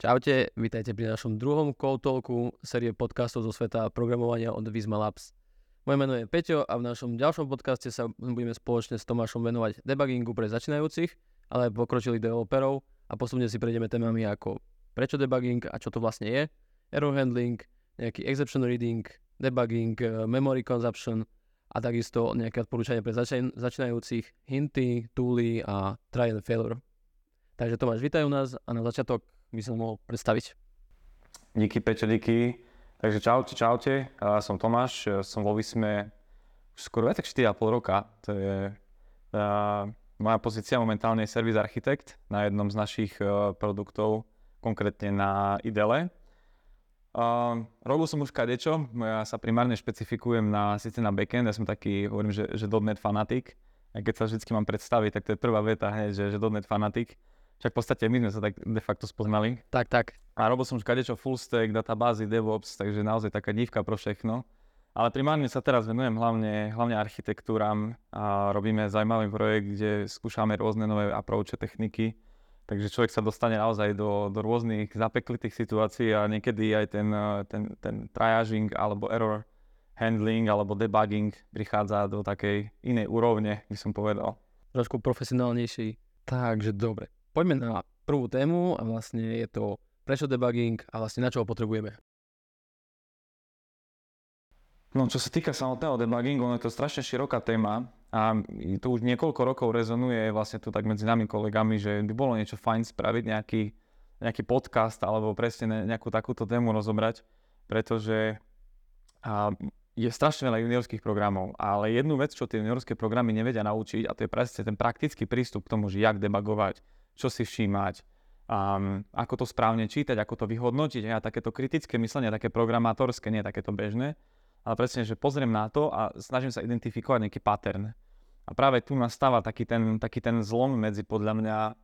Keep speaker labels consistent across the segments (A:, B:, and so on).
A: Čaute, vítajte pri našom druhom Talku série podcastov zo sveta programovania od Visma Labs. Moje meno je Peťo a v našom ďalšom podcaste sa budeme spoločne s Tomášom venovať debuggingu pre začínajúcich, ale aj pokročilých developerov a postupne si prejdeme témami ako prečo debugging a čo to vlastne je, error handling, nejaký exception reading, debugging, eh, memory consumption a takisto nejaké odporúčania pre začínajúcich, hinty, tooly a try and failure. Takže Tomáš, vítajú nás a na začiatok by som mohol predstaviť.
B: Díky Peťo, díky. Takže čaute, čaute. Ja som Tomáš, som vo Vysme už skoro tak 4,5 roka. To je uh, moja pozícia momentálne je Service Architect na jednom z našich uh, produktov, konkrétne na IDELE. Uh, robil som už kadečo, ja sa primárne špecifikujem na, síce na backend, ja som taký, hovorím, že, že .NET fanatik. A keď sa vždy mám predstaviť, tak to je prvá veta hneď, že, že .NET fanatik. Však v podstate my sme sa tak de facto spoznali.
A: Tak, tak.
B: A robil som už kadečo full stack, databázy, DevOps, takže naozaj taká dívka pro všechno. Ale primárne sa teraz venujem hlavne, hlavne architektúram a robíme zaujímavý projekt, kde skúšame rôzne nové approache, techniky. Takže človek sa dostane naozaj do, do rôznych zapeklitých situácií a niekedy aj ten, ten, ten triaging alebo error handling alebo debugging prichádza do takej inej úrovne, by som povedal.
A: Trošku profesionálnejší. Takže dobre poďme na prvú tému a vlastne je to prečo debugging a vlastne na čo ho potrebujeme.
B: No čo sa týka samotného debuggingu, ono je to strašne široká téma a to už niekoľko rokov rezonuje vlastne tu tak medzi nami kolegami, že by bolo niečo fajn spraviť, nejaký, nejaký podcast alebo presne nejakú takúto tému rozobrať, pretože a, je strašne veľa juniorských programov, ale jednu vec, čo tie juniorské programy nevedia naučiť, a to je presne ten praktický prístup k tomu, že jak debugovať, čo si všímať, um, ako to správne čítať, ako to vyhodnotiť. A takéto kritické myslenie, také programátorské, nie takéto bežné, ale presne, že pozriem na to a snažím sa identifikovať nejaký pattern. A práve tu nastáva taký ten, taký ten zlom medzi podľa mňa uh,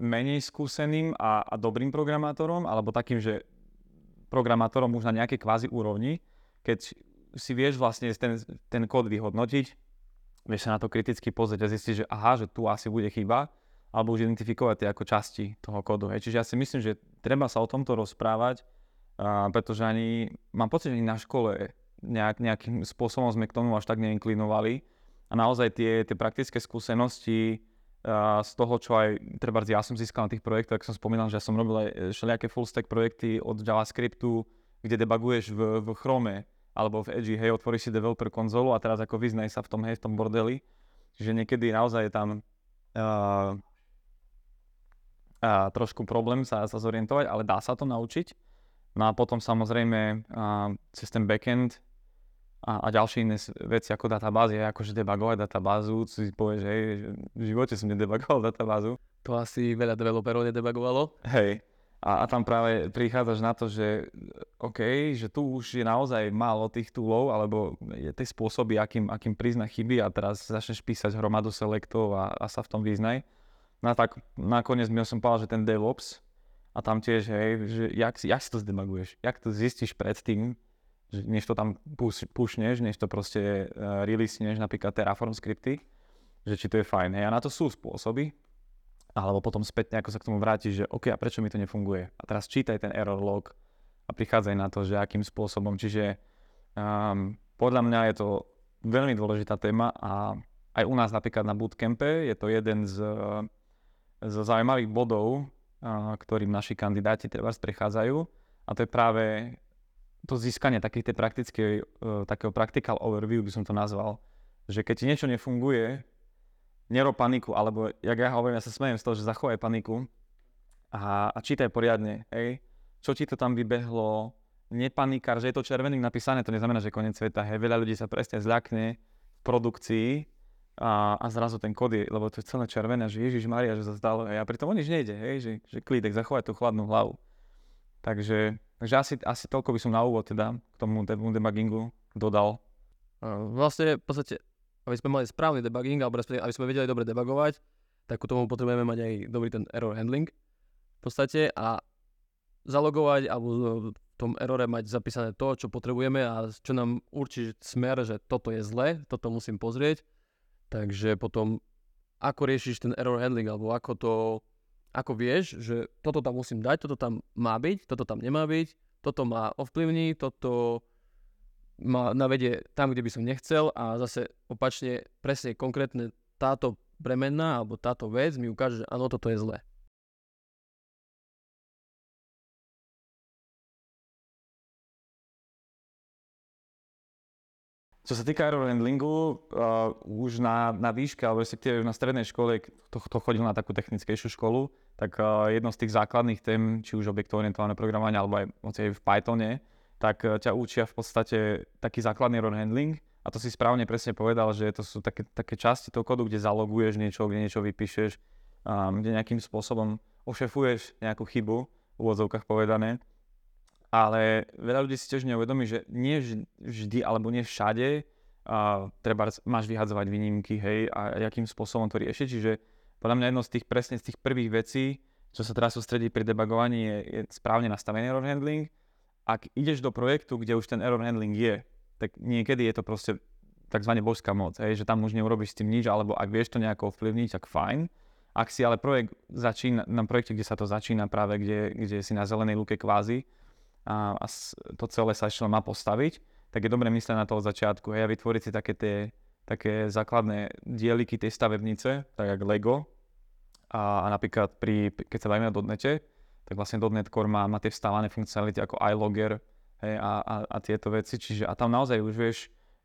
B: menej skúseným a, a dobrým programátorom, alebo takým, že programátorom už na nejakej kvázi úrovni, keď si vieš vlastne ten, ten kód vyhodnotiť, vieš sa na to kriticky pozrieť a zistiť, že aha, že tu asi bude chyba alebo už identifikovať tie ako časti toho kódu. Hej. Čiže ja si myslím, že treba sa o tomto rozprávať, a, pretože ani, mám pocit, že ani na škole nejak, nejakým spôsobom sme k tomu až tak neinklinovali. A naozaj tie, tie praktické skúsenosti a, z toho, čo aj treba ja som získal na tých projektoch, ak som spomínal, že ja som robil aj všelijaké full stack projekty od JavaScriptu, kde debuguješ v, v Chrome alebo v Edge, hej, otvoríš si developer konzolu a teraz ako vyznaj sa v tom, hej, v tom bordeli. Čiže niekedy naozaj je tam uh, a trošku problém sa, sa zorientovať, ale dá sa to naučiť. No a potom samozrejme a, cez ten backend a, a ďalšie iné veci ako databázy, akože debugovať databázu, si povieš, hej, že v živote som nedebugoval databázu.
A: To asi veľa developerov nedebugovalo.
B: Hej. A, a tam práve prichádzaš na to, že OK, že tu už je naozaj málo tých toolov, alebo je tie spôsoby, akým, akým priznať chyby a teraz začneš písať hromadu selektov a, a sa v tom vyznaj. No tak nakoniec mi som povedal, že ten DevOps a tam tiež, hej, že jak, jak si to zdebaguješ, jak to zistíš predtým, že než to tam pušneš, než to proste uh, releaseneš napríklad Terraform skripty, že či to je fajn. Hej. A na to sú spôsoby, alebo potom spätne, ako sa k tomu vrátiš, že OK, a prečo mi to nefunguje? A teraz čítaj ten error log a prichádzaj na to, že akým spôsobom. Čiže um, podľa mňa je to veľmi dôležitá téma a aj u nás napríklad na bootcampe je to jeden z zo zaujímavých bodov, ktorým naši kandidáti treba prechádzajú. A to je práve to získanie takých praktickej, e, takého practical overview by som to nazval. Že keď ti niečo nefunguje, nerob paniku, alebo jak ja hovorím, ja sa smejem z toho, že zachovaj paniku a, a čítaj poriadne, hej. Čo ti to tam vybehlo, nepanikár, že je to červeným napísané, to neznamená, že koniec sveta, hej. Veľa ľudí sa presne zľakne v produkcii, a, a zrazu ten kód je, lebo to je celé červené, že Ježiš Maria, že sa zdalo, a pritom o nič nejde, hej, že, že klídek, zachovať tú chladnú hlavu. Takže, takže asi, asi toľko by som na úvod teda k tomu debuggingu dodal.
A: Vlastne v podstate, aby sme mali správny debugging, alebo aby sme vedeli dobre debugovať, tak k tomu potrebujeme mať aj dobrý ten error handling v podstate a zalogovať alebo v tom errore mať zapísané to, čo potrebujeme a čo nám určí smer, že toto je zle, toto musím pozrieť Takže potom, ako riešiš ten error handling, alebo ako to ako vieš, že toto tam musím dať, toto tam má byť, toto tam nemá byť, toto má ovplyvní, toto ma navedie tam, kde by som nechcel a zase opačne presne konkrétne táto bremenná alebo táto vec mi ukáže, že áno, toto je zlé.
B: Čo sa týka error handlingu, uh, už na, na výške, alebo respektíve na strednej škole, kto, kto chodil na takú technickejšiu školu, tak uh, jedno z tých základných tém, či už objektorientované programovanie, alebo aj, aj v Pythone, tak uh, ťa učia v podstate taký základný handling. A to si správne presne povedal, že to sú také, také časti toho kodu, kde zaloguješ niečo, kde niečo vypíšeš, um, kde nejakým spôsobom ošefuješ nejakú chybu, v úvodzovkách povedané ale veľa ľudí si tiež neuvedomí, že nie vždy alebo nie všade uh, treba máš vyhadzovať výnimky, hej, a akým spôsobom to riešiť. Čiže podľa mňa jedno z tých presne z tých prvých vecí, čo sa teraz sústredí pri debugovaní, je, je správne nastavený error handling. Ak ideš do projektu, kde už ten error handling je, tak niekedy je to proste tzv. božská moc, hej, že tam už neurobiš s tým nič, alebo ak vieš to nejako ovplyvniť, tak fajn. Ak si ale projekt začína, na projekte, kde sa to začína práve, kde, kde si na zelenej luke kvázi, a, a to celé sa ešte má postaviť, tak je dobre myslieť na to od začiatku hej, a vytvoriť si také tie také základné dieliky tej stavebnice, tak ako Lego. A, a napríklad pri, keď sa bavíme o .NETe, tak vlastne .NET Core má, má tie vstávané funkcionality ako iLogger hej, a, a, a tieto veci. Čiže a tam naozaj už vieš,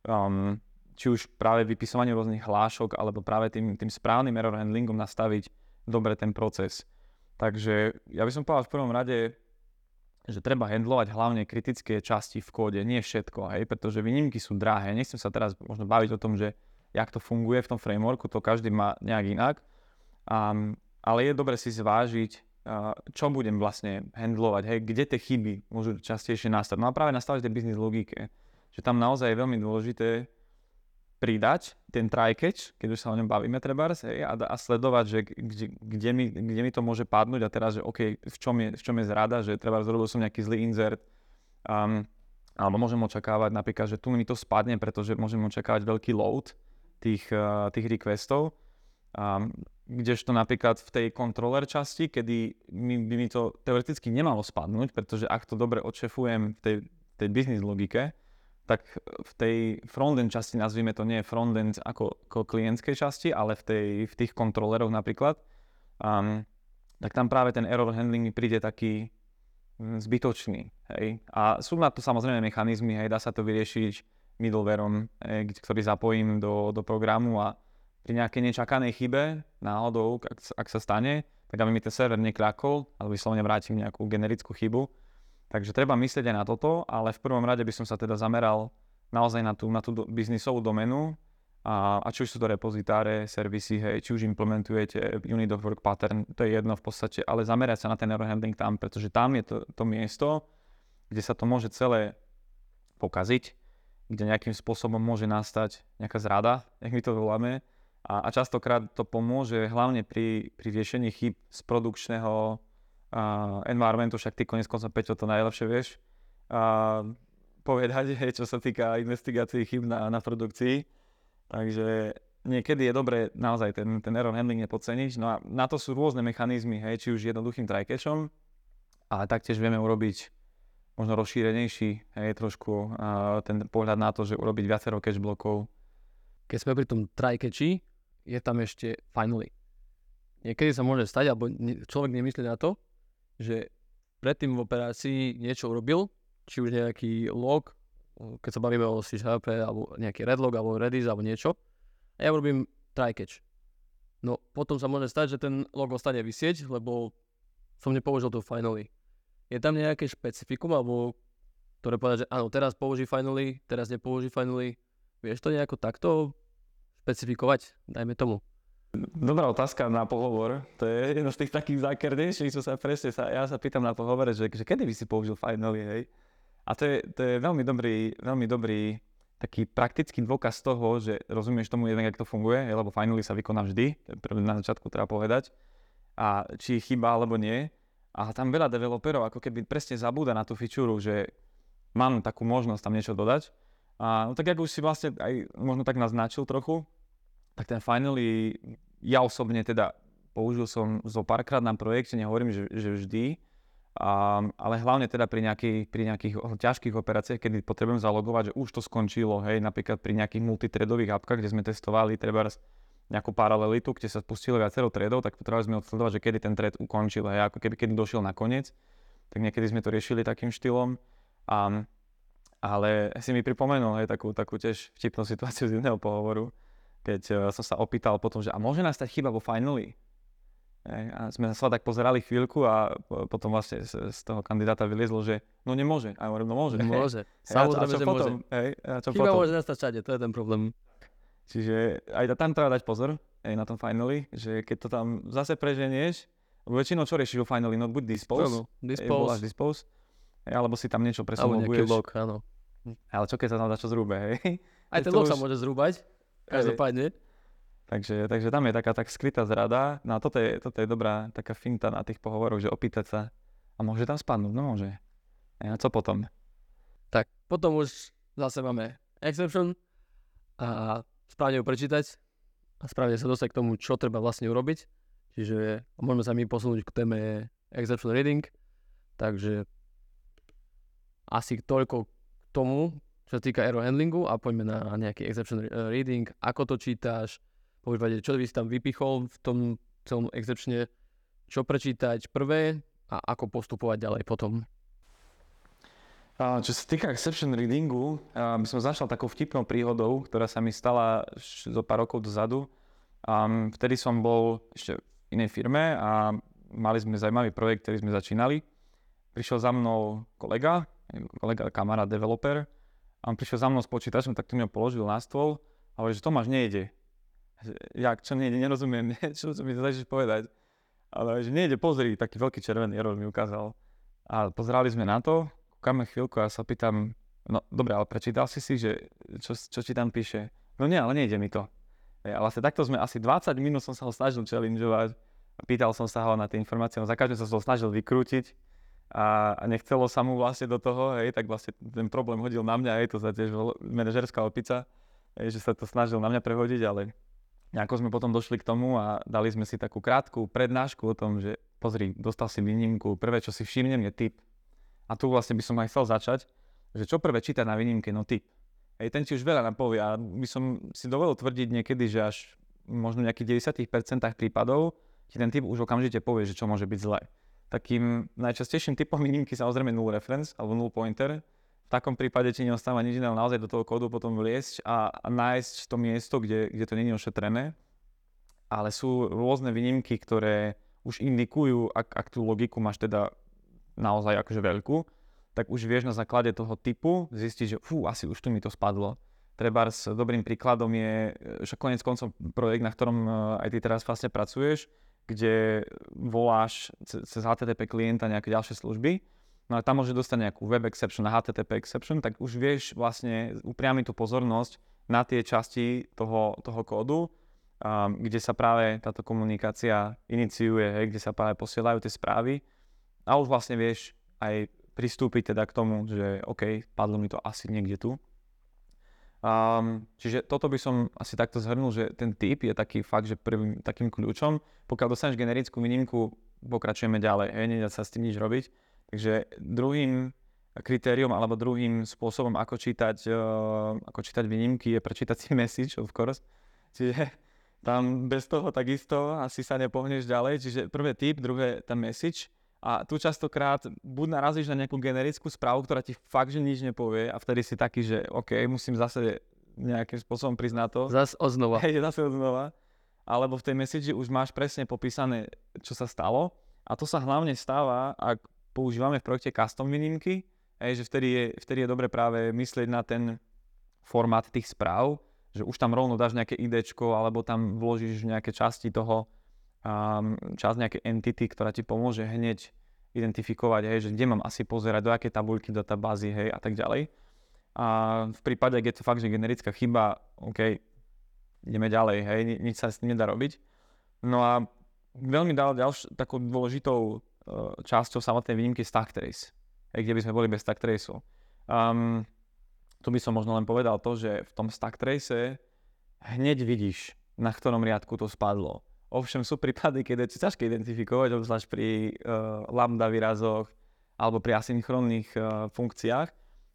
B: um, či už práve vypisovanie rôznych hlášok, alebo práve tým, tým správnym error handlingom nastaviť dobre ten proces. Takže ja by som povedal v prvom rade, že treba handlovať hlavne kritické časti v kóde, nie všetko, hej, pretože výnimky sú drahé. Nechcem sa teraz možno baviť o tom, že jak to funguje v tom frameworku, to každý má nejak inak, um, ale je dobre si zvážiť, uh, čo budem vlastne handlovať, hej, kde tie chyby môžu častejšie nastať. No a práve nastaviť tie business logike, že tam naozaj je veľmi dôležité pridať ten try catch, keď už sa o ňom bavíme trebárs, hej, a, a sledovať, že kde, kde, mi, kde mi to môže padnúť a teraz, že OK, v čom je, v čom je zrada, že treba zrobil som nejaký zlý insert, um, alebo môžem očakávať napríklad, že tu mi to spadne, pretože môžem očakávať veľký load tých, uh, tých requestov, um, kdežto napríklad v tej controller časti, kedy mi, by mi to teoreticky nemalo spadnúť, pretože ak to dobre odšefujem v tej, tej business logike, tak v tej frontend časti, nazvime to nie frontend ako, ako klientskej časti, ale v, tej, v tých kontroleroch napríklad, um, tak tam práve ten error handling mi príde taký mm, zbytočný. Hej. A sú na to samozrejme mechanizmy, hej, dá sa to vyriešiť middlewareom, hej, ktorý zapojím do, do programu a pri nejakej nečakanej chybe, náhodou, ak, ak sa stane, tak aby mi ten server nekľakol, alebo vyslovene vrátim nejakú generickú chybu, Takže treba myslieť aj na toto, ale v prvom rade by som sa teda zameral naozaj na tú, na tú biznisovú domenu. A, a či už sú to repozitáre, servisy, hej, či už implementujete unit of work pattern, to je jedno v podstate, ale zamerať sa na ten error handling tam, pretože tam je to, to miesto, kde sa to môže celé pokaziť, kde nejakým spôsobom môže nastať nejaká zrada, jak my to voláme, a, a častokrát to pomôže hlavne pri, pri riešení chyb z produkčného uh, environmentu, však ty konec koncom Peťo to najlepšie vieš uh, povedať, hej, čo sa týka investigácií chyb na, na produkcii. Takže niekedy je dobré naozaj ten, ten error handling nepodceniť. No a na to sú rôzne mechanizmy, hej, či už jednoduchým try catchom, ale taktiež vieme urobiť možno rozšírenejší, hej, trošku uh, ten pohľad na to, že urobiť viacero cache blokov.
A: Keď sme pri tom try catchi, je tam ešte finally. Niekedy sa môže stať, alebo človek nemyslí na to, že predtým v operácii niečo urobil, či už nejaký log, keď sa bavíme o C alebo nejaký redlog, alebo redis, alebo niečo, a ja urobím try catch. No potom sa môže stať, že ten log ostane vysieť, lebo som nepoužil to finally. Je tam nejaké špecifikum, alebo ktoré povedať, že áno, teraz použij finally, teraz nepoužij finally. Vieš to nejako takto špecifikovať, dajme tomu.
B: Dobrá otázka na pohovor. To je jedno z tých takých zákernejších, čo sa presne sa, ja sa pýtam na pohovore, že, že kedy by si použil Finally, hej? A to je, to je veľmi dobrý, veľmi dobrý taký praktický dôkaz toho, že rozumieš tomu jeden, jak to funguje, lebo Finally sa vykoná vždy, na začiatku treba povedať, a či chyba alebo nie. A tam veľa developerov ako keby presne zabúda na tú fičúru, že mám takú možnosť tam niečo dodať. A no tak ako už si vlastne aj možno tak naznačil trochu, tak ten finally ja osobne teda použil som zo párkrát na projekte, nehovorím, že, že vždy, a, ale hlavne teda pri, nejaký, pri nejakých ťažkých operáciách, kedy potrebujem zalogovať, že už to skončilo, hej, napríklad pri nejakých multitredových apkách, kde sme testovali treba nejakú paralelitu, kde sa spustilo viacero tredov, tak potrebovali sme odsledovať, že kedy ten tred ukončil, hej, ako keby kedy došiel na koniec, tak niekedy sme to riešili takým štýlom. A, ale si mi pripomenul hej, takú, takú tiež vtipnú situáciu z jedného pohovoru, keď uh, som sa opýtal potom, že a môže nastať chyba vo finally? A sme sa tak pozerali chvíľku a potom vlastne z, toho kandidáta vyliezlo, že no nemôže. A hovorím, no môže.
A: Môže. Samozrejme, že
B: potom?
A: môže.
B: Hej, a čo
A: Chyba
B: potom?
A: môže nastať všade, to je ten problém.
B: Čiže aj tam treba dať pozor, aj na tom finally, že keď to tam zase preženieš, väčšinou čo riešiš vo finally, no buď dispose, hej,
A: dispose,
B: voláš dispose, alebo si tam niečo
A: alebo
B: presunul,
A: nejaký
B: budeš,
A: log, áno.
B: ale čo keď sa tam dá čo zrúbe, hej.
A: Aj ten log
B: už-
A: sa môže zrúbať, každopádne.
B: Takže, takže tam je taká tak skrytá zrada. No a toto je, toto je dobrá taká finta na tých pohovoroch, že opýtať sa, a môže tam spadnúť? No môže. A co potom?
A: Tak, potom už zase máme exception a správne ju prečítať a správne sa dostať k tomu, čo treba vlastne urobiť. Čiže môžeme sa my posunúť k téme exception reading. Takže asi toľko k tomu, čo sa týka error handlingu a poďme na nejaký exception re- reading, ako to čítáš, po prípade, čo by si tam vypichol v tom celom exceptione, čo prečítať prvé a ako postupovať ďalej potom.
B: Čo sa týka exception readingu, by som začal takou vtipnou príhodou, ktorá sa mi stala zo pár rokov dozadu. Vtedy som bol ešte v inej firme a mali sme zaujímavý projekt, ktorý sme začínali. Prišiel za mnou kolega, kolega, kamarát, developer a on prišiel za mnou s počítačom, tak tu mi ho položil na stôl a hovorí, že Tomáš nejde. Jak, čo nejde, nerozumiem, čo, mi to začneš povedať. Ale že nejde, pozri, taký veľký červený error mi ukázal. A pozerali sme na to, kúkame chvíľku a ja sa pýtam, no dobre, ale prečítal si si, že čo, čo ti tam píše? No nie, ale nejde mi to. E, A vlastne takto sme asi 20 minút som sa ho snažil challengeovať. Pýtal som sa ho na tie informácie, on za každým sa to snažil vykrútiť a, nechcelo sa mu vlastne do toho, hej, tak vlastne ten problém hodil na mňa, hej, to sa tiež manažerská opica, hej, že sa to snažil na mňa prehodiť, ale nejako sme potom došli k tomu a dali sme si takú krátku prednášku o tom, že pozri, dostal si výnimku, prvé, čo si všimnem, je typ. A tu vlastne by som aj chcel začať, že čo prvé čítať na výnimke, no typ. Hej, ten ti už veľa napovie a by som si dovolil tvrdiť niekedy, že až možno nejakých 90% prípadov ti ten typ už okamžite povie, že čo môže byť zlé. Takým najčastejším typom výnimky samozrejme null reference alebo null pointer. V takom prípade ti neostáva nič iné, naozaj do toho kódu potom vliesť a, nájsť to miesto, kde, kde to nie je ošetrené. Ale sú rôzne výnimky, ktoré už indikujú, ak, ak tú logiku máš teda naozaj akože veľkú, tak už vieš na základe toho typu zistiť, že fú, asi už tu mi to spadlo. Treba s dobrým príkladom je, že konec koncom projekt, na ktorom e, aj ty teraz vlastne pracuješ, kde voláš ce- cez HTTP klienta nejaké ďalšie služby, no a tam môže dostať nejakú web exception a HTTP exception, tak už vieš vlastne upriamiť tú pozornosť na tie časti toho, toho kódu, um, kde sa práve táto komunikácia iniciuje, hej, kde sa práve posielajú tie správy a už vlastne vieš aj pristúpiť teda k tomu, že OK, padlo mi to asi niekde tu. Um, čiže toto by som asi takto zhrnul, že ten typ je taký fakt, že prvým takým kľúčom. Pokiaľ dostaneš generickú výnimku, pokračujeme ďalej, hej, nedá sa s tým nič robiť. Takže druhým kritériom alebo druhým spôsobom, ako čítať, uh, ako čítať výnimky, je prečítať si message, of course. Čiže tam bez toho takisto asi sa nepohneš ďalej. Čiže prvé tip, druhé ten message. A tu častokrát buď narazíš na nejakú generickú správu, ktorá ti fakt, že nič nepovie a vtedy si taký, že OK, musím zase nejakým spôsobom na to.
A: Zas oznova.
B: Hej, zase od znova. Alebo v tej message už máš presne popísané, čo sa stalo. A to sa hlavne stáva, ak používame v projekte custom výnimky, hej, že vtedy je, vtedy je dobre práve myslieť na ten formát tých správ, že už tam rovno dáš nejaké idečko, alebo tam vložíš nejaké časti toho, časť nejaké entity, ktorá ti pomôže hneď identifikovať, hej, že kde mám asi pozerať, do aké tabuľky, databázy, hej, a tak ďalej. A v prípade, ak je to fakt, že generická chyba, OK, ideme ďalej, hej, ni- nič sa s tým nedá robiť. No a veľmi dal ďalš, takou dôležitou uh, časťou samotnej výnimky stack trace, hej, kde by sme boli bez stack traceu. Um, tu by som možno len povedal to, že v tom stack trace hneď vidíš, na ktorom riadku to spadlo. Ovšem sú prípady, keď je ťažké identifikovať, obzvlášť pri uh, lambda výrazoch alebo pri asynchronných uh, funkciách.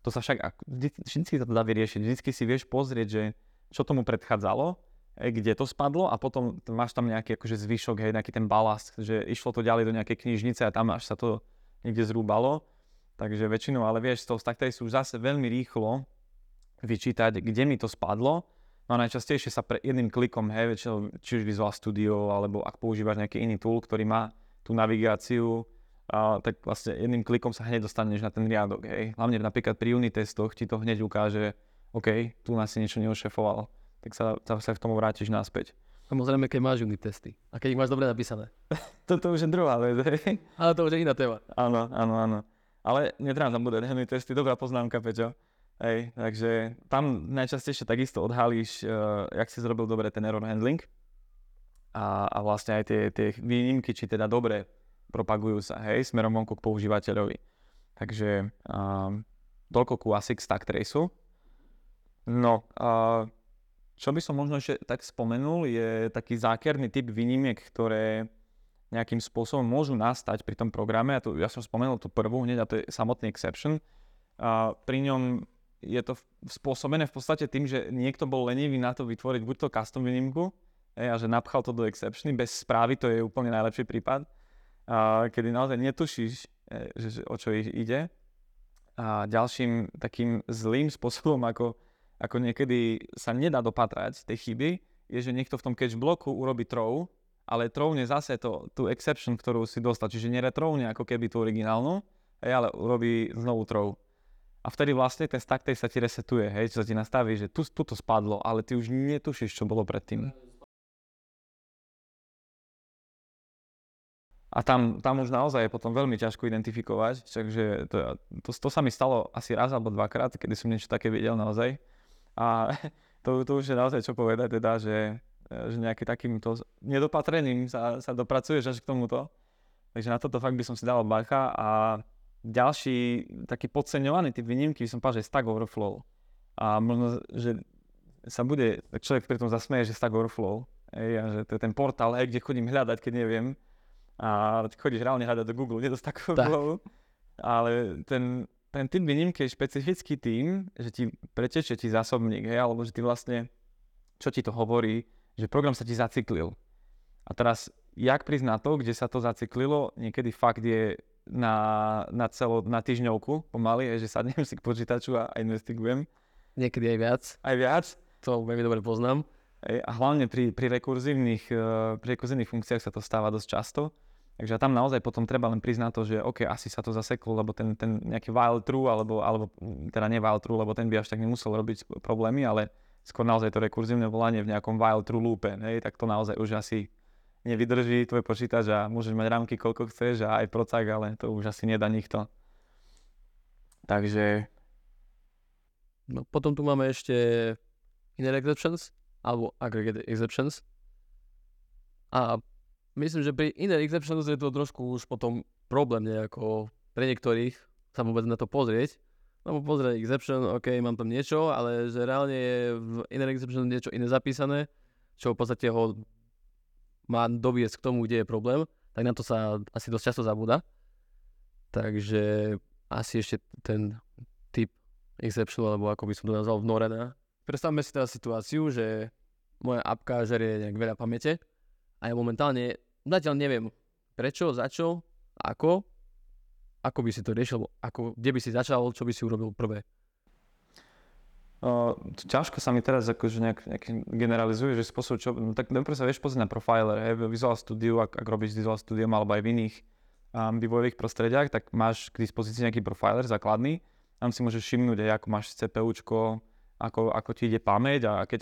B: To sa však, vždy, sa to dá vyriešiť. Vždy si vieš pozrieť, že čo tomu predchádzalo, kde to spadlo a potom máš tam nejaký akože zvyšok, hej, nejaký ten balast, že išlo to ďalej do nejakej knižnice a tam až sa to niekde zrúbalo. Takže väčšinou, ale vieš, z toho sú už zase veľmi rýchlo vyčítať, kde mi to spadlo. No a najčastejšie sa pre jedným klikom, hej, väčšinou, či už Visual Studio, alebo ak používaš nejaký iný tool, ktorý má tú navigáciu, a, tak vlastne jedným klikom sa hneď dostaneš na ten riadok, hej. Hlavne napríklad pri unit testoch ti to hneď ukáže, OK, tu nás si niečo neošefoval, tak sa, sa v tomu vrátiš naspäť.
A: Samozrejme, keď máš unit testy a keď ich máš dobre napísané.
B: Toto už je druhá vec, hej.
A: Ale to už je iná téma.
B: Áno, áno, áno. Ale tam bude unit testy, dobrá poznámka, Peťo. Hej, takže tam najčastejšie takisto odhalíš, uh, jak si zrobil dobre ten error handling a, a vlastne aj tie, tie výnimky, či teda dobre propagujú sa, hej, smerom vonku k používateľovi. Takže um, toľko ku ASIC Stack Traceu. No, uh, čo by som možno ešte tak spomenul, je taký zákerný typ výnimiek, ktoré nejakým spôsobom môžu nastať pri tom programe. Ja, tu, ja som spomenul tú prvú hneď a to je samotný exception. A pri ňom je to spôsobené v podstate tým, že niekto bol lenivý na to vytvoriť buď to custom výnimku, a že napchal to do exceptiony, bez správy to je úplne najlepší prípad, a, kedy naozaj netušíš, e, že, že, o čo ide. A ďalším takým zlým spôsobom, ako, ako niekedy sa nedá dopatrať tej chyby, je, že niekto v tom catch bloku urobí throw, ale trovne zase to, tú exception, ktorú si dostal, čiže neretrovne ako keby tú originálnu, ale urobí znovu throw. A vtedy vlastne ten stack sa ti resetuje, hej, čo sa ti nastaví, že tu, tu to spadlo, ale ty už netušíš, čo bolo predtým. A tam, tam už naozaj je potom veľmi ťažko identifikovať, takže to, to, to sa mi stalo asi raz alebo dvakrát, kedy som niečo také videl naozaj. A to, to už je naozaj čo povedať, teda, že, že nejakým takýmto nedopatrením sa, sa dopracuješ až k tomuto. Takže na toto fakt by som si dal bacha a ďalší taký podceňovaný typ výnimky by som povedal, že je Stack Overflow. A možno, že sa bude, človek pri tom zasmeje, že Stack Overflow. Ej, a že to je ten portál, hej, kde chodím hľadať, keď neviem. A chodíš reálne hľadať do Google, nie do Stack Overflow. Tak. Ale ten, ten typ výnimky je špecifický tým, že ti pretečie ti zásobník, hej, alebo že ty vlastne, čo ti to hovorí, že program sa ti zacyklil. A teraz, jak prísť na to, kde sa to zacyklilo, niekedy fakt je na, na, celo, na týždňovku pomaly, že sadnem si k počítaču a, a investigujem.
A: Niekedy aj viac.
B: Aj viac.
A: To veľmi dobre poznám.
B: Ej, a hlavne pri, pri, rekurzívnych, uh, pri rekurzívnych funkciách sa to stáva dosť často. Takže tam naozaj potom treba len priznať to, že OK, asi sa to zaseklo, lebo ten, ten nejaký while true, alebo, alebo teda nie while true, lebo ten by až tak nemusel robiť problémy, ale skôr naozaj to rekurzívne volanie v nejakom while true loope, hej, tak to naozaj už asi nevydrží tvoj počítač a môžeš mať rámky koľko chceš a aj procak, ale to už asi nedá nikto. Takže...
A: No, potom tu máme ešte inner exceptions, alebo aggregate exceptions. A myslím, že pri inner exceptions je to trošku už potom problém nejako pre niektorých sa vôbec na to pozrieť. Lebo pozrieť exception, OK, mám tam niečo, ale že reálne je v inner exception niečo iné zapísané, čo v podstate ho má doviesť k tomu, kde je problém, tak na to sa asi dosť často zabúda. Takže asi ešte ten typ exception, alebo ako by som to nazval, vnorená. Predstavme si teraz situáciu, že moja apka žerie nejak veľa pamäte a ja momentálne zatiaľ neviem prečo, za čo, ako, ako by si to riešil, ako, kde by si začal, čo by si urobil prvé.
B: Uh, ťažko sa mi teraz akože nejak, nejak generalizuje, že spôsob čo, no tak najprv sa vieš pozrieť na profiler, hej, Visual Studio, ak, ak robíš Visual Studio alebo aj v iných um, vývojových prostrediach, tak máš k dispozícii nejaký profiler základný, tam si môžeš všimnúť, hej, ako máš CPUčko, ako, ako ti ide pamäť a keď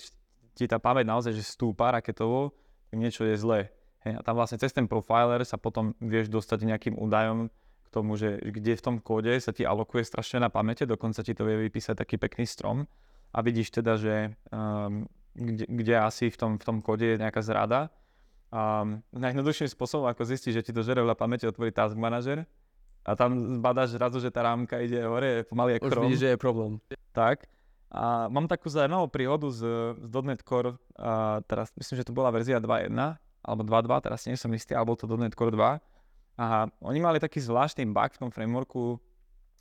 B: ti tá pamäť naozaj že stúpa raketovo, tak niečo je zlé. Hej, a tam vlastne cez ten profiler sa potom vieš dostať nejakým údajom k tomu, že kde v tom kóde sa ti alokuje strašne na pamäte, dokonca ti to vie vypísať taký pekný strom a vidíš teda, že um, kde, kde asi v tom, v tom kóde je nejaká zrada. Um, najjednoduchším spôsobom, ako zistiť, že ti to žere veľa pamäte, otvorí Task Manager a tam zbadáš zrazu, že tá rámka ide hore, pomaly je
A: Už vidíš, že je problém.
B: Tak. A mám takú zaujímavú príhodu z, z .NET Core, a teraz myslím, že to bola verzia 2.1 a alebo 2.2, teraz nie som istý, alebo to .NET Core 2. A oni mali taký zvláštny bug v tom frameworku,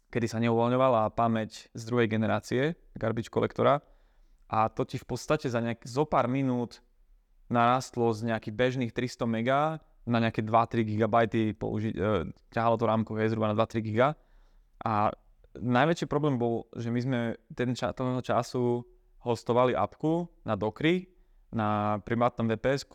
B: kedy sa neuvoľňovala pamäť z druhej generácie garbage kolektora a to ti v podstate za nejak, zo pár minút narastlo z nejakých bežných 300 mega na nejaké 2-3 GB použi- e, ťahalo to rámko je zhruba na 2-3 GB. A najväčší problém bol, že my sme ten ča- toho času hostovali apku na Dokry, na privátnom vps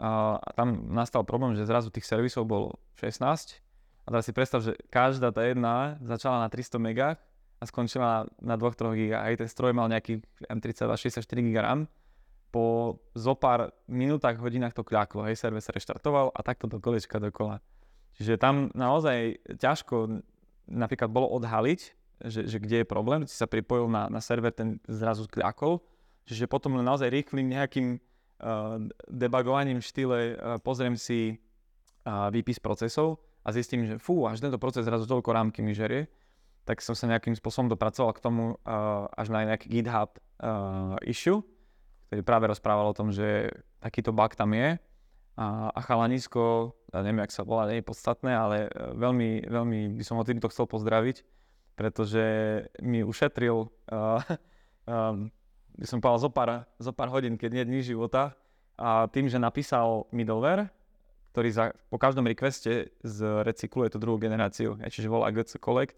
B: a, a tam nastal problém, že zrazu tých servisov bol 16 a teraz si predstav, že každá tá jedna začala na 300 megách a skončila na, na 2-3 GB. Aj ten stroj mal nejaký M32 64 GB RAM. Po zo pár minútach, hodinách to kľaklo, hej, server sa reštartoval a takto do kolečka dokola. Čiže tam naozaj ťažko napríklad bolo odhaliť, že, že kde je problém, si sa pripojil na, na server, ten zrazu kľakol, čiže potom len naozaj rýchlým nejakým uh, debugovaním v štýle uh, pozriem si uh, výpis procesov a zistím, že fú, až tento proces zrazu toľko rámky mi žerie, tak som sa nejakým spôsobom dopracoval k tomu uh, až na nejaký GitHub uh, issue, ktorý práve rozprával o tom, že takýto bug tam je a, a chalanisko, ja neviem, jak sa volá, nie je podstatné, ale veľmi, veľmi by som ho týmto chcel pozdraviť, pretože mi ušetril, uh, um, by som povedal, zo pár, zo pár hodín, keď nie dní života a tým, že napísal middleware, ktorý za, po každom requeste zrecykluje tú druhú generáciu, ja, čiže volá GC Collect.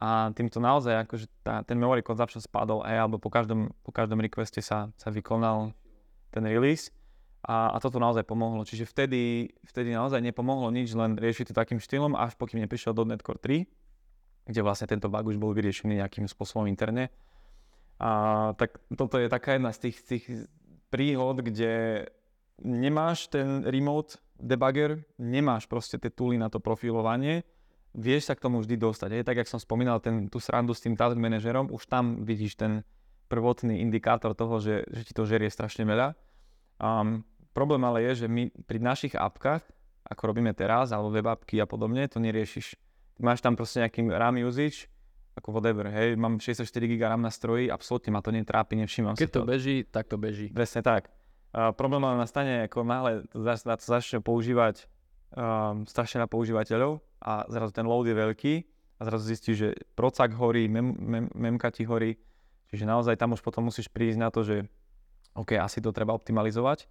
B: A týmto naozaj akože tá, ten memory consumption spadol aj, alebo po každom, po každom requeste sa, sa vykonal ten release. A, a toto naozaj pomohlo. Čiže vtedy, vtedy naozaj nepomohlo nič, len riešiť to takým štýlom, až pokým neprišiel do .NET Core 3, kde vlastne tento bug už bol vyriešený nejakým spôsobom interne. A tak toto je taká jedna z tých, tých príhod, kde nemáš ten remote debugger, nemáš proste tie tooly na to profilovanie, vieš sa k tomu vždy dostať. Je, tak, jak som spomínal ten, tú srandu s tým talent manažerom, už tam vidíš ten prvotný indikátor toho, že, že ti to žerie strašne veľa. Um, problém ale je, že my pri našich apkách, ako robíme teraz, alebo web appky a podobne, to neriešiš. Máš tam proste nejaký RAM usage, ako whatever, hej, mám 64 GB RAM na stroji, absolútne ma to netrápi, nevšímam
A: Keď
B: si to.
A: to beží, tak to beží.
B: Presne tak. Uh, problém ale nastane, ako náhle začne používať um, strašne na používateľov a zrazu ten load je veľký a zrazu zistíš, že procak horí, mem, mem, memka ti horí, čiže naozaj tam už potom musíš prísť na to, že OK, asi to treba optimalizovať.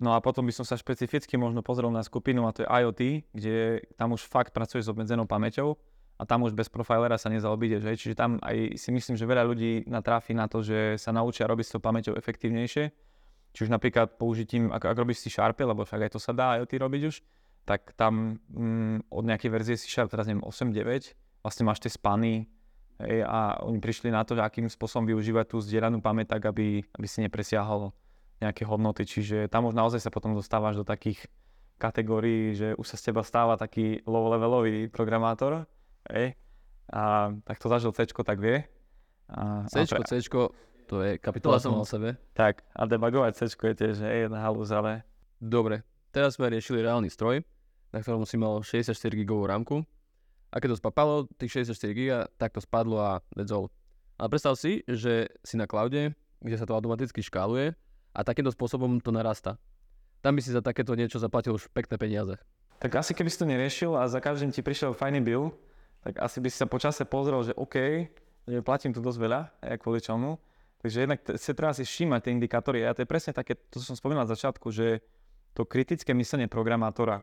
B: No a potom by som sa špecificky možno pozrel na skupinu a to je IoT, kde tam už fakt pracuješ s obmedzenou pamäťou a tam už bez profilera sa nezaobídeš. Hej. Čiže tam aj si myslím, že veľa ľudí natráfi na to, že sa naučia robiť s tou pamäťou efektívnejšie či už napríklad použitím, ak, ak robíš si Sharpy, lebo však aj to sa dá IoT robiť už, tak tam mm, od nejakej verzie C Sharp, teraz neviem, 8.9, vlastne máš tie spany hej, a oni prišli na to, akým spôsobom využívať tú zdieľanú pamäť tak, aby, aby si nepresiahol nejaké hodnoty. Čiže tam už naozaj sa potom dostávaš do takých kategórií, že už sa z teba stáva taký low-levelový programátor. Hej. A tak to zažil C, tak vie. A,
A: C,
B: a pre-
A: C, to je kapitola
B: To som-
A: sama o sebe.
B: tak, a debugovať C je tiež hej, jedna halúz, ale
A: Dobre, teraz sme riešili reálny stroj, na ktorom si mal 64 GB rámku. A keď to spapalo, tých 64 GB, tak to spadlo a that's all. Ale predstav si, že si na cloude, kde sa to automaticky škáluje a takýmto spôsobom to narasta. Tam by si za takéto niečo zaplatil už pekné peniaze.
B: Tak asi keby si to neriešil a za každým ti prišiel fajný bill, tak asi by si sa počase pozrel, že OK, že platím tu dosť veľa, aj kvôli čomu. Takže jednak sa treba si všímať tie indikátory. A to je presne také, to som spomínal na začiatku, že to kritické myslenie programátora,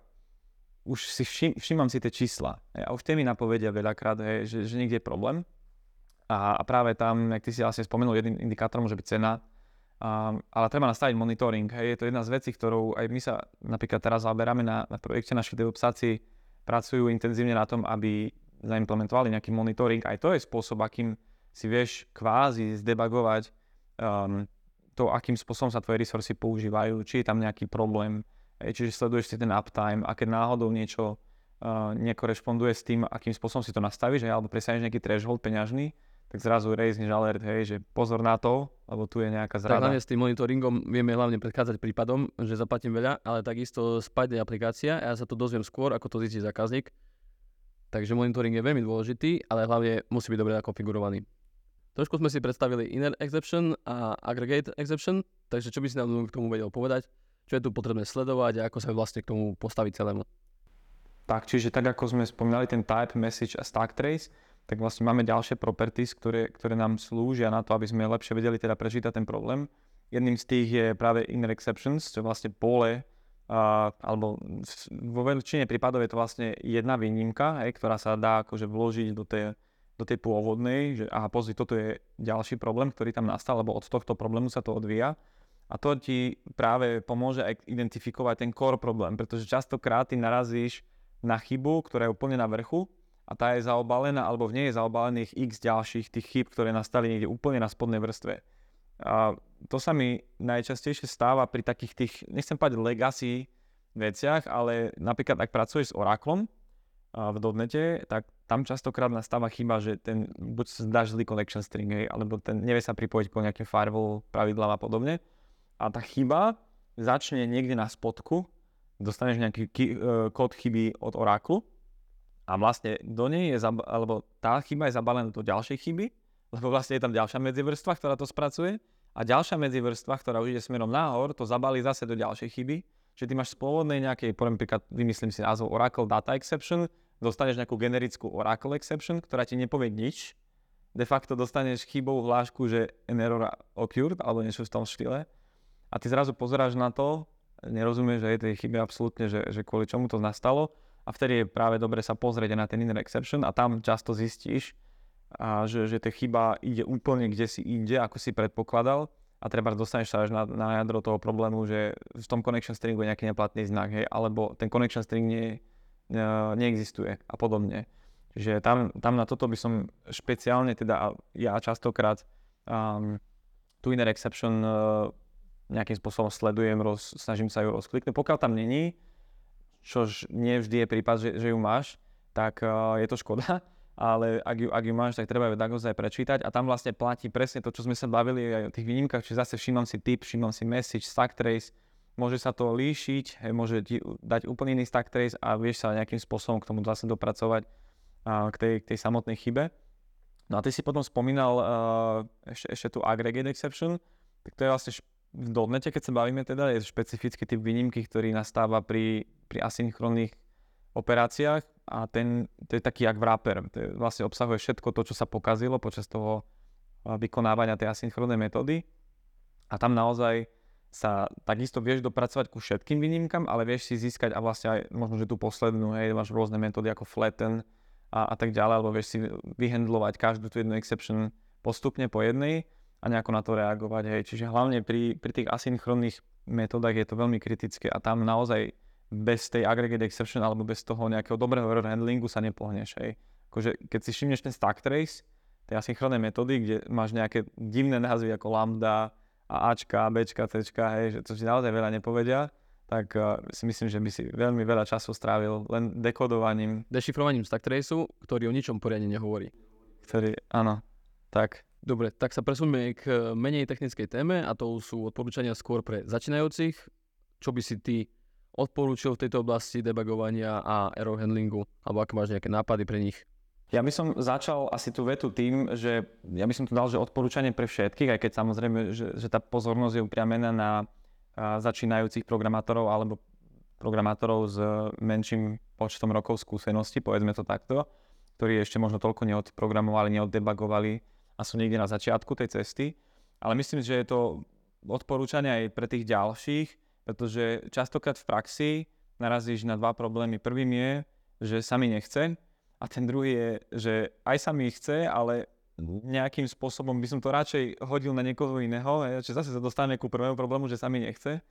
B: už si všim, všímam si tie čísla. hej, A už tie mi napovedia veľakrát, hej, že, že niekde je problém. A, a práve tam, jak ty si asi spomenul, jedným indikátorom môže byť cena, Um, ale treba nastaviť monitoring. Hej. Je to jedna z vecí, ktorou aj my sa napríklad teraz zaoberáme na, na projekte. Naši devopsáci pracujú intenzívne na tom, aby zaimplementovali nejaký monitoring. Aj to je spôsob, akým si vieš kvázi zdebagovať um, to, akým spôsobom sa tvoje resursy používajú, či je tam nejaký problém, hej, čiže sleduješ si ten uptime a keď náhodou niečo uh, nekorešponduje s tým, akým spôsobom si to nastavíš, hej, alebo presiahneš nejaký threshold peňažný, tak zrazu raizneš alert, hej, že pozor na to, lebo tu je nejaká
A: Tak
B: zrada.
A: hlavne s tým monitoringom vieme hlavne predchádzať prípadom, že zaplatím veľa, ale takisto spadne aplikácia a ja sa to dozviem skôr, ako to zistí zákazník. Takže monitoring je veľmi dôležitý, ale hlavne musí byť dobre nakonfigurovaný. Trošku sme si predstavili inner exception a aggregate exception, takže čo by si nám k tomu vedel povedať? čo je tu potrebné sledovať a ako sa vlastne k tomu postaviť celému.
B: Tak, čiže tak ako sme spomínali ten type, message a stack trace, tak vlastne máme ďalšie properties, ktoré, ktoré nám slúžia na to, aby sme lepšie vedeli teda prečítať ten problém. Jedným z tých je práve inner exceptions, čo vlastne pole, uh, alebo vo väčšine prípadov je to vlastne jedna výnimka, hej, ktorá sa dá akože vložiť do tej, do tej pôvodnej, že aha, pozri, toto je ďalší problém, ktorý tam nastal, lebo od tohto problému sa to odvíja. A to ti práve pomôže aj identifikovať ten core problém, pretože častokrát ty narazíš na chybu, ktorá je úplne na vrchu a tá je zaobalená, alebo v nej je zaobalených x ďalších tých chyb, ktoré nastali niekde úplne na spodnej vrstve. A to sa mi najčastejšie stáva pri takých tých, nechcem povedať legacy veciach, ale napríklad ak pracuješ s Oraclom v dotnete, tak tam častokrát nastáva chyba, že ten, buď dáš zlý connection string, hej, alebo ten nevie sa pripojiť k nejakým firewall pravidlám a podobne. A tá chyba začne niekde na spodku dostaneš nejaký ki- uh, kód chyby od Oracle a vlastne do nej je, zab- alebo tá chyba je zabalená do ďalšej chyby, lebo vlastne je tam ďalšia medzivrstva, ktorá to spracuje a ďalšia medzivrstva, ktorá už ide smerom nahor, to zabalí zase do ďalšej chyby. Čiže ty máš z pôvodnej nejakej, poviem príklad, vymyslím si názov Oracle Data Exception, dostaneš nejakú generickú Oracle Exception, ktorá ti nepovie nič. De facto dostaneš chybovú hlášku, že an error occurred, alebo niečo v tom štýle. A ty zrazu pozeráš na to nerozumie, že je tej chybe absolútne, že, že kvôli čomu to nastalo a vtedy je práve dobre sa pozrieť na ten inner exception a tam často zistíš, a že, že tá chyba ide úplne kde si ide, ako si predpokladal a treba dostaneš sa až na, na jadro toho problému, že v tom connection stringu je nejaký neplatný znak, hej, alebo ten connection string nie, ne, neexistuje a podobne. Čiže tam, tam na toto by som špeciálne, teda ja častokrát um, tu inner exception uh, nejakým spôsobom sledujem, roz, snažím sa ju rozkliknúť. Pokiaľ tam není, čož nie vždy je prípad, že, že ju máš, tak uh, je to škoda, ale ak ju, ak ju máš, tak treba ju naozaj prečítať. A tam vlastne platí presne to, čo sme sa bavili aj o tých výnimkách, čiže zase všímam si typ, všímam si message, stack trace, môže sa to líšiť, môže ti dať úplne iný stack trace a vieš sa nejakým spôsobom k tomu zase dopracovať k, tej, k tej samotnej chybe. No a ty si potom spomínal uh, ešte, ešte tu aggregate exception, tak to je vlastne v dotnete, keď sa bavíme teda, je špecificky typ výnimky, ktorý nastáva pri, pri asynchronných operáciách a ten, to je taký jak wrapper. To je, vlastne obsahuje všetko to, čo sa pokazilo počas toho vykonávania tej asynchronnej metódy a tam naozaj sa takisto vieš dopracovať ku všetkým výnimkám, ale vieš si získať a vlastne aj možno, že tú poslednú, hej, máš rôzne metódy ako flatten a, a tak ďalej, alebo vieš si vyhendlovať každú tú jednu exception postupne po jednej a nejako na to reagovať. Hej. Čiže hlavne pri, pri tých asynchronných metodách je to veľmi kritické a tam naozaj bez tej aggregate exception alebo bez toho nejakého dobrého error handlingu sa nepohneš. Hej. Akože, keď si všimneš ten stack trace, tej asynchronné metódy, kde máš nejaké divné názvy ako lambda a Ačka, Bčka, Cčka, hej, že to si naozaj veľa nepovedia, tak uh, si myslím, že by si veľmi veľa času strávil len dekodovaním.
A: Dešifrovaním stack traceu, ktorý o ničom poriadne nehovorí.
B: Ktorý, áno, tak.
A: Dobre, tak sa presunieme k menej technickej téme a to sú odporúčania skôr pre začínajúcich. Čo by si ty odporúčil v tejto oblasti debugovania a error handlingu, alebo ak máš nejaké nápady pre nich?
B: Ja by som začal asi tú vetu tým, že ja by som tu dal, že odporúčanie pre všetkých, aj keď samozrejme, že, že tá pozornosť je upriamená na začínajúcich programátorov alebo programátorov s menším počtom rokov skúsenosti, povedzme to takto, ktorí ešte možno toľko neodprogramovali, neoddebagovali a sú niekde na začiatku tej cesty. Ale myslím, že je to odporúčanie aj pre tých ďalších, pretože častokrát v praxi narazíš na dva problémy. Prvým je, že sa mi nechce a ten druhý je, že aj sa mi chce, ale nejakým spôsobom by som to radšej hodil na niekoho iného, čiže zase sa dostane ku prvému problému, že sa mi nechce.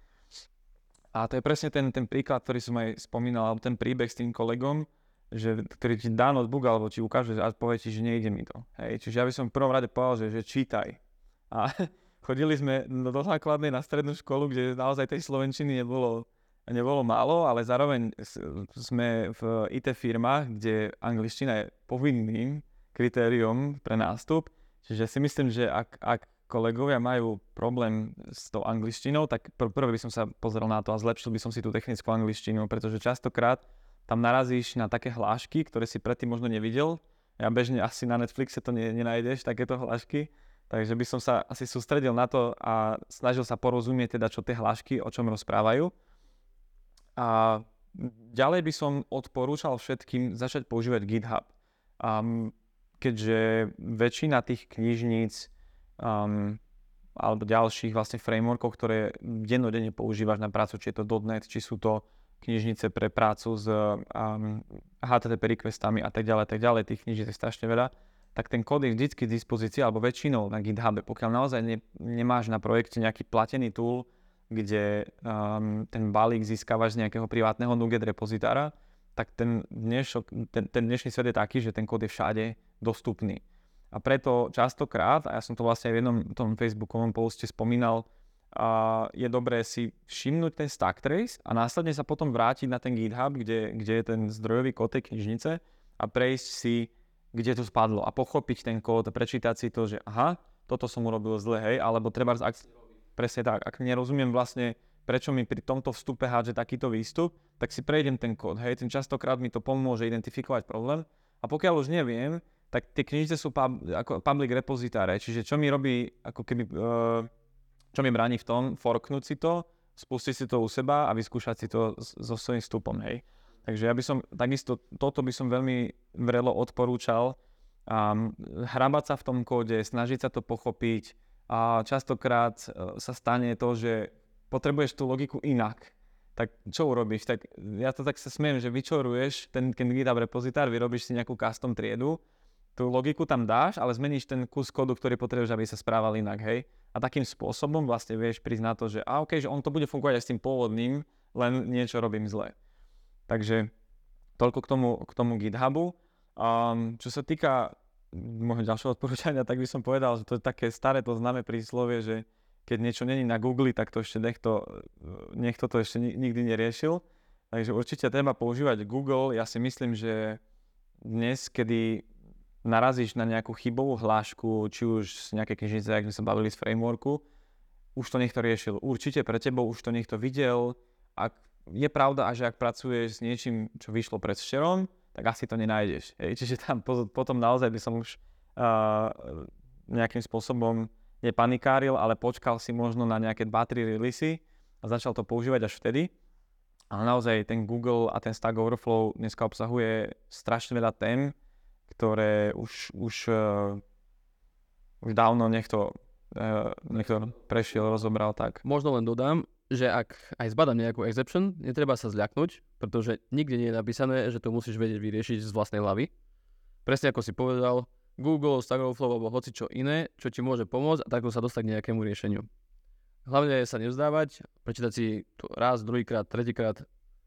B: A to je presne ten, ten príklad, ktorý som aj spomínal, alebo ten príbeh s tým kolegom, že, ktorý ti dá notebook alebo ti ukáže a povie ti, že nejde mi to. Hej, čiže ja by som v prvom rade povedal, že, že čítaj. A chodili sme do, základnej na strednú školu, kde naozaj tej slovenčiny nebolo, nebolo málo, ale zároveň sme v IT firmách, kde angličtina je povinným kritérium pre nástup. Čiže si myslím, že ak, ak kolegovia majú problém s tou angličtinou, tak pr- prvé by som sa pozrel na to a zlepšil by som si tú technickú angličtinu, pretože častokrát tam narazíš na také hlášky, ktoré si predtým možno nevidel. Ja bežne asi na Netflixe to ne, nenájdeš, takéto hlášky. Takže by som sa asi sústredil na to a snažil sa porozumieť teda, čo tie hlášky, o čom rozprávajú. A ďalej by som odporúčal všetkým začať používať GitHub. Um, keďže väčšina tých knižníc um, alebo ďalších vlastne frameworkov, ktoré dennodenne používaš na prácu, či je to .NET, či sú to knižnice pre prácu s um, HTTP requestami a tak ďalej, tak ďalej, tých knižníc je strašne veľa, tak ten kód je vždy k dispozícii, alebo väčšinou na GitHube. Pokiaľ naozaj ne, nemáš na projekte nejaký platený tool, kde um, ten balík získavaš z nejakého privátneho NuGet repozitára, tak ten, dnešok, ten, ten dnešný svet je taký, že ten kód je všade dostupný. A preto častokrát, a ja som to vlastne aj v jednom tom facebookovom poste spomínal, a je dobré si všimnúť ten stack trace a následne sa potom vrátiť na ten GitHub, kde, kde je ten zdrojový kód tej knižnice a prejsť si, kde to spadlo. A pochopiť ten kód a prečítať si to, že aha, toto som urobil zle, hej, alebo treba, ak, presne tak, ak nerozumiem vlastne, prečo mi pri tomto vstupe hádže takýto výstup, tak si prejdem ten kód, hej, ten častokrát mi to pomôže identifikovať problém. A pokiaľ už neviem, tak tie knižnice sú pub, ako public repozitáre, čiže čo mi robí ako keby uh, čo mi bráni v tom, forknúť si to, spustiť si to u seba a vyskúšať si to so svojím vstupom, hej. Takže ja by som, takisto toto by som veľmi vrelo odporúčal, um, hrabať sa v tom kóde, snažiť sa to pochopiť a častokrát uh, sa stane to, že potrebuješ tú logiku inak. Tak čo urobíš? Tak ja to tak sa smiem, že vyčoruješ ten, ten GitHub repozitár, vyrobíš si nejakú custom triedu, tú logiku tam dáš, ale zmeníš ten kus kódu, ktorý potrebuješ, aby sa správal inak, hej a takým spôsobom vlastne vieš na to, že a okay, že on to bude fungovať aj s tým pôvodným, len niečo robím zle. Takže toľko k tomu, k tomu GitHubu. Um, čo sa týka môjho ďalšieho odporúčania, tak by som povedal, že to je také staré to známe príslovie, že keď niečo není na Google, tak to ešte niekto, niekto to ešte nikdy neriešil. Takže určite treba používať Google. Ja si myslím, že dnes, kedy narazíš na nejakú chybovú hlášku, či už z nejaké knižnice, ak sme sa bavili z frameworku, už to niekto riešil. Určite pre tebou už to niekto videl. Ak je pravda, že ak pracuješ s niečím, čo vyšlo pred včerom, tak asi to nenájdeš. Hej. Čiže tam potom naozaj by som už uh, nejakým spôsobom nepanikáril, ale počkal si možno na nejaké 2-3 releasy a začal to používať až vtedy. Ale naozaj ten Google a ten Stack Overflow dneska obsahuje strašne veľa tém, ktoré už, už, uh, už dávno niekto, uh, niekto prešiel, rozobral tak.
A: Možno len dodám, že ak aj zbadám nejakú exception, netreba sa zľaknúť, pretože nikde nie je napísané, že to musíš vedieť vyriešiť z vlastnej hlavy. Presne ako si povedal, Google, Stack Overflow alebo hoci čo iné, čo ti môže pomôcť a takto sa dostať k nejakému riešeniu. Hlavne je sa nevzdávať, prečítať si to raz, druhýkrát, tretíkrát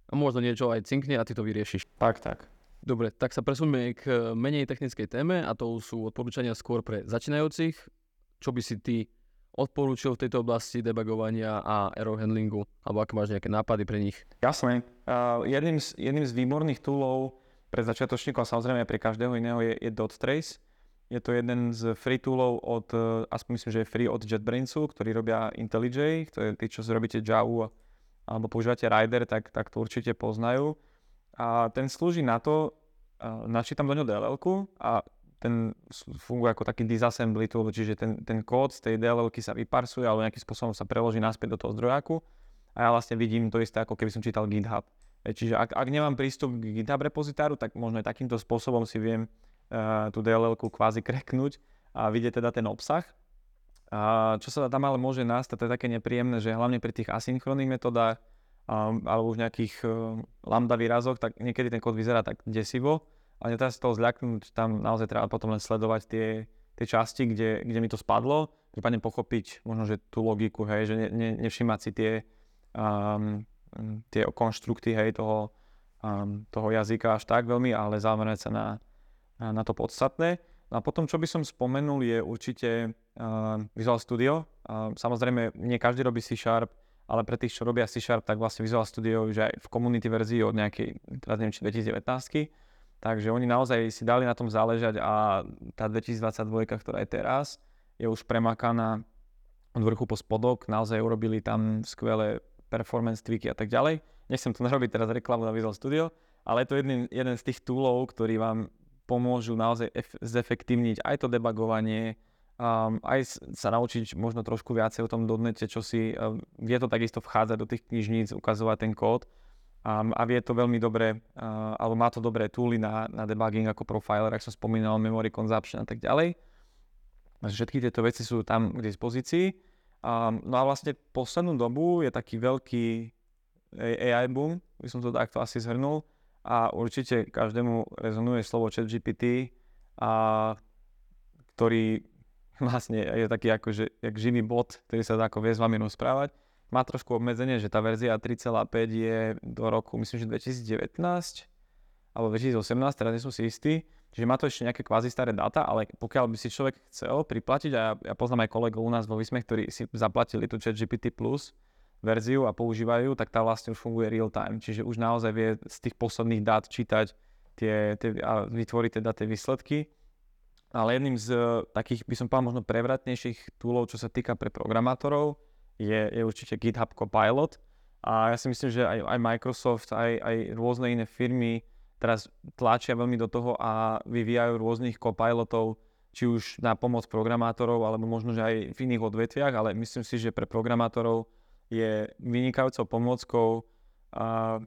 A: a možno niečo aj cinkne a ty to vyriešiš.
B: Tak, tak.
A: Dobre, tak sa presunme k eh, menej technickej téme a to sú odporúčania skôr pre začínajúcich. Čo by si ty odporúčil v tejto oblasti debugovania a error handlingu, alebo ak máš nejaké nápady pre nich?
B: Jasné. Uh, jedným, z, jedným z výborných toolov pre začiatočníkov a samozrejme pre každého iného je, je DotTrace. Je to jeden z free toolov od, uh, aspoň myslím, že je free od JetBrainsu, ktorí robia IntelliJ, to je tí, čo robíte Java alebo používate Rider, tak, tak to určite poznajú a ten slúži na to, načítam do ňoho dll a ten funguje ako taký disassembly tool, čiže ten, ten kód z tej dll sa vyparsuje alebo nejakým spôsobom sa preloží naspäť do toho zdrojáku a ja vlastne vidím to isté, ako keby som čítal GitHub. Čiže ak, ak nemám prístup k GitHub repozitáru, tak možno aj takýmto spôsobom si viem uh, tú dll kvázi kreknúť a vidieť teda ten obsah. A čo sa tam ale môže nastať, to je také nepríjemné, že hlavne pri tých asynchronných metodách um, alebo už nejakých uh, lambda výrazoch, tak niekedy ten kód vyzerá tak desivo, ale netreba z toho zľaknúť, tam naozaj treba potom len sledovať tie, tie časti, kde, kde mi to spadlo, prípadne pochopiť možno, že tú logiku, hej, že ne, ne, nevšimať si tie, um, tie konštrukty, hej, toho, um, toho jazyka až tak veľmi, ale zamerať sa na, na to podstatné. No a potom, čo by som spomenul, je určite uh, Visual Studio. Uh, samozrejme, nie každý robí C Sharp, ale pre tých, čo robia C Sharp, tak vlastne Visual Studio už aj v community verzii od nejakej, teraz neviem, či 2019 takže oni naozaj si dali na tom záležať a tá 2022, ktorá je teraz, je už premakaná od vrchu po spodok, naozaj urobili tam skvelé performance tweaky a tak ďalej. Nechcem tu narobiť teraz reklamu na Visual Studio, ale je to jeden, jeden z tých toolov, ktorý vám pomôžu naozaj ef- zefektívniť aj to debugovanie, um, aj sa naučiť možno trošku viacej o tom dotnete, čo si, um, vie to takisto vchádzať do tých knižníc, ukazovať ten kód um, a vie to veľmi dobre, uh, alebo má to dobré tooly na, na debugging ako profiler, ak som spomínal, memory consumption a tak ďalej. Všetky tieto veci sú tam k dispozícii. Um, no a vlastne poslednú dobu je taký veľký AI boom, by som to takto asi zhrnul a určite každému rezonuje slovo ChatGPT, a ktorý vlastne je taký ako, že, jak živý bot, ktorý sa dá ako vie s vami rozprávať. Má trošku obmedzenie, že tá verzia 3.5 je do roku, myslím, že 2019 alebo 2018, teraz nie som si istý. Čiže má to ešte nejaké kvázi staré dáta, ale pokiaľ by si človek chcel priplatiť, a ja, ja poznám aj kolegov u nás vo Vysme, ktorí si zaplatili tú ChatGPT Plus, verziu a používajú, tak tá vlastne už funguje real time. Čiže už naozaj vie z tých posledných dát čítať tie, tie, a vytvoriť teda tie výsledky. Ale jedným z takých, by som povedal, možno prevratnejších túlov, čo sa týka pre programátorov, je, je určite GitHub Copilot. A ja si myslím, že aj, aj Microsoft, aj, aj rôzne iné firmy teraz tlačia veľmi do toho a vyvíjajú rôznych copilotov, či už na pomoc programátorov, alebo možno, že aj v iných odvetviach, ale myslím si, že pre programátorov je vynikajúcou pomôckou a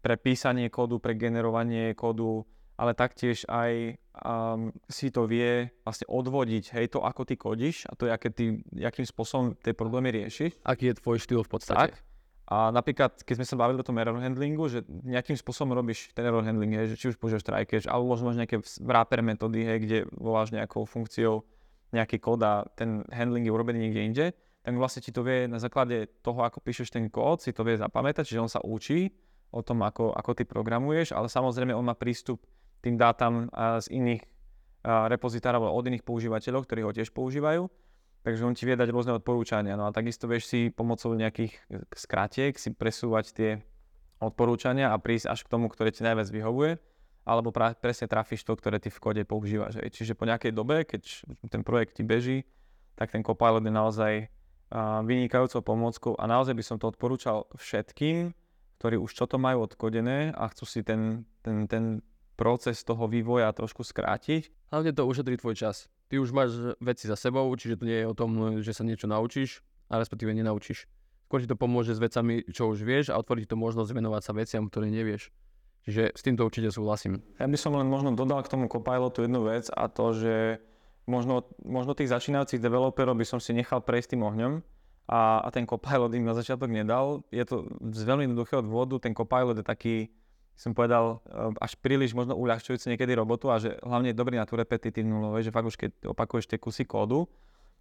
B: pre písanie kódu, pre generovanie kódu, ale taktiež aj um, si to vie vlastne odvodiť, hej, to ako ty kodíš a to, aké ty, akým spôsobom tie problémy riešiš.
A: Aký je tvoj štýl v podstate. Tak.
B: A napríklad, keď sme sa bavili o tom error handlingu, že nejakým spôsobom robíš ten error handling, hej, že či už používaš try catch, alebo možno máš nejaké wrapper metódy, hej, kde voláš nejakou funkciou nejaký kód a ten handling je urobený niekde inde, tak vlastne ti to vie na základe toho, ako píšeš ten kód, si to vie zapamätať, čiže on sa učí o tom, ako, ako ty programuješ, ale samozrejme on má prístup tým dátam z iných repozitárov od iných používateľov, ktorí ho tiež používajú. Takže on ti vie dať rôzne odporúčania. No a takisto vieš si pomocou nejakých skratiek si presúvať tie odporúčania a prísť až k tomu, ktoré ti najviac vyhovuje, alebo pra- presne trafíš to, ktoré ty v kode používaš. Čiže po nejakej dobe, keď ten projekt ti beží, tak ten Copilot je naozaj vynikajúcou pomôckou a naozaj by som to odporúčal všetkým, ktorí už čo to majú odkodené a chcú si ten, ten, ten proces toho vývoja trošku skrátiť.
A: Hlavne to ušetrí tvoj čas. Ty už máš veci za sebou, čiže to nie je o tom, že sa niečo naučíš a respektíve nenaučíš. Skôr ti to pomôže s vecami, čo už vieš a otvorí ti to možnosť venovať sa veciam, ktoré nevieš. Čiže s týmto určite súhlasím.
B: Ja by som len možno dodal k tomu Copilotu jednu vec a to, že možno, možno tých začínajúcich developerov by som si nechal prejsť tým ohňom a, a ten Copilot im na začiatok nedal. Je to z veľmi jednoduchého dôvodu, ten Copilot je taký, som povedal, eh, až príliš možno uľahčujúci niekedy robotu a že hlavne je dobrý na tú repetitívnu, že fakt už keď opakuješ tie kusy kódu,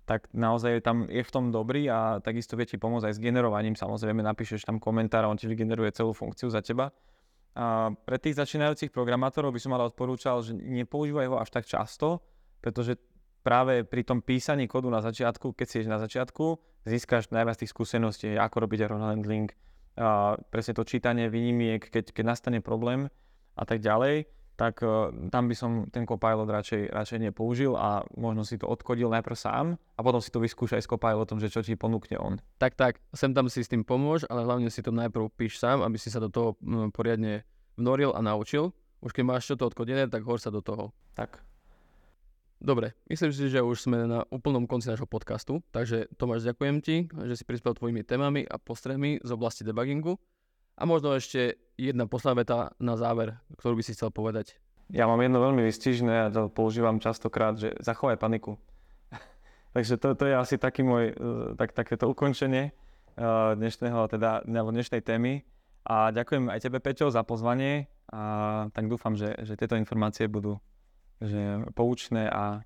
B: tak naozaj tam je v tom dobrý a takisto vie ti pomôcť aj s generovaním. Samozrejme napíšeš tam komentár a on ti vygeneruje celú funkciu za teba. A pre tých začínajúcich programátorov by som ale odporúčal, že nepoužívaj ho až tak často, pretože práve pri tom písaní kódu na začiatku, keď si na začiatku, získaš najviac tých skúseností, ako robiť error a presne to čítanie výnimiek, keď, keď nastane problém a tak ďalej, tak uh, tam by som ten Copilot radšej, radšej nepoužil a možno si to odkodil najprv sám a potom si to vyskúšaj s Copilotom, že čo ti ponúkne on.
A: Tak, tak, sem tam si s tým pomôž, ale hlavne si to najprv píš sám, aby si sa do toho poriadne vnoril a naučil. Už keď máš čo to odkodené, tak hor sa do toho.
B: Tak.
A: Dobre, myslím si, že už sme na úplnom konci nášho podcastu, takže Tomáš, ďakujem ti, že si prispel tvojimi témami a postrehmi z oblasti debuggingu. A možno ešte jedna posledná veta na záver, ktorú by si chcel povedať.
B: Ja mám jedno veľmi vystižné a to používam častokrát, že zachovaj paniku. Takže to, to je asi taký môj, e, tak, takéto ukončenie e, dnešného, teda, dnešnej témy. A ďakujem aj tebe, Peťo, za pozvanie a tak dúfam, že, že tieto informácie budú že poučné a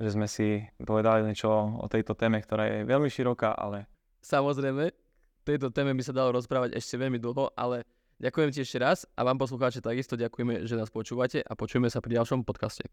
B: že sme si povedali niečo o tejto téme, ktorá je veľmi široká, ale...
A: Samozrejme, tejto téme by sa dalo rozprávať ešte veľmi dlho, ale ďakujem ti ešte raz a vám poslucháči takisto ďakujeme, že nás počúvate a počujeme sa pri ďalšom podcaste.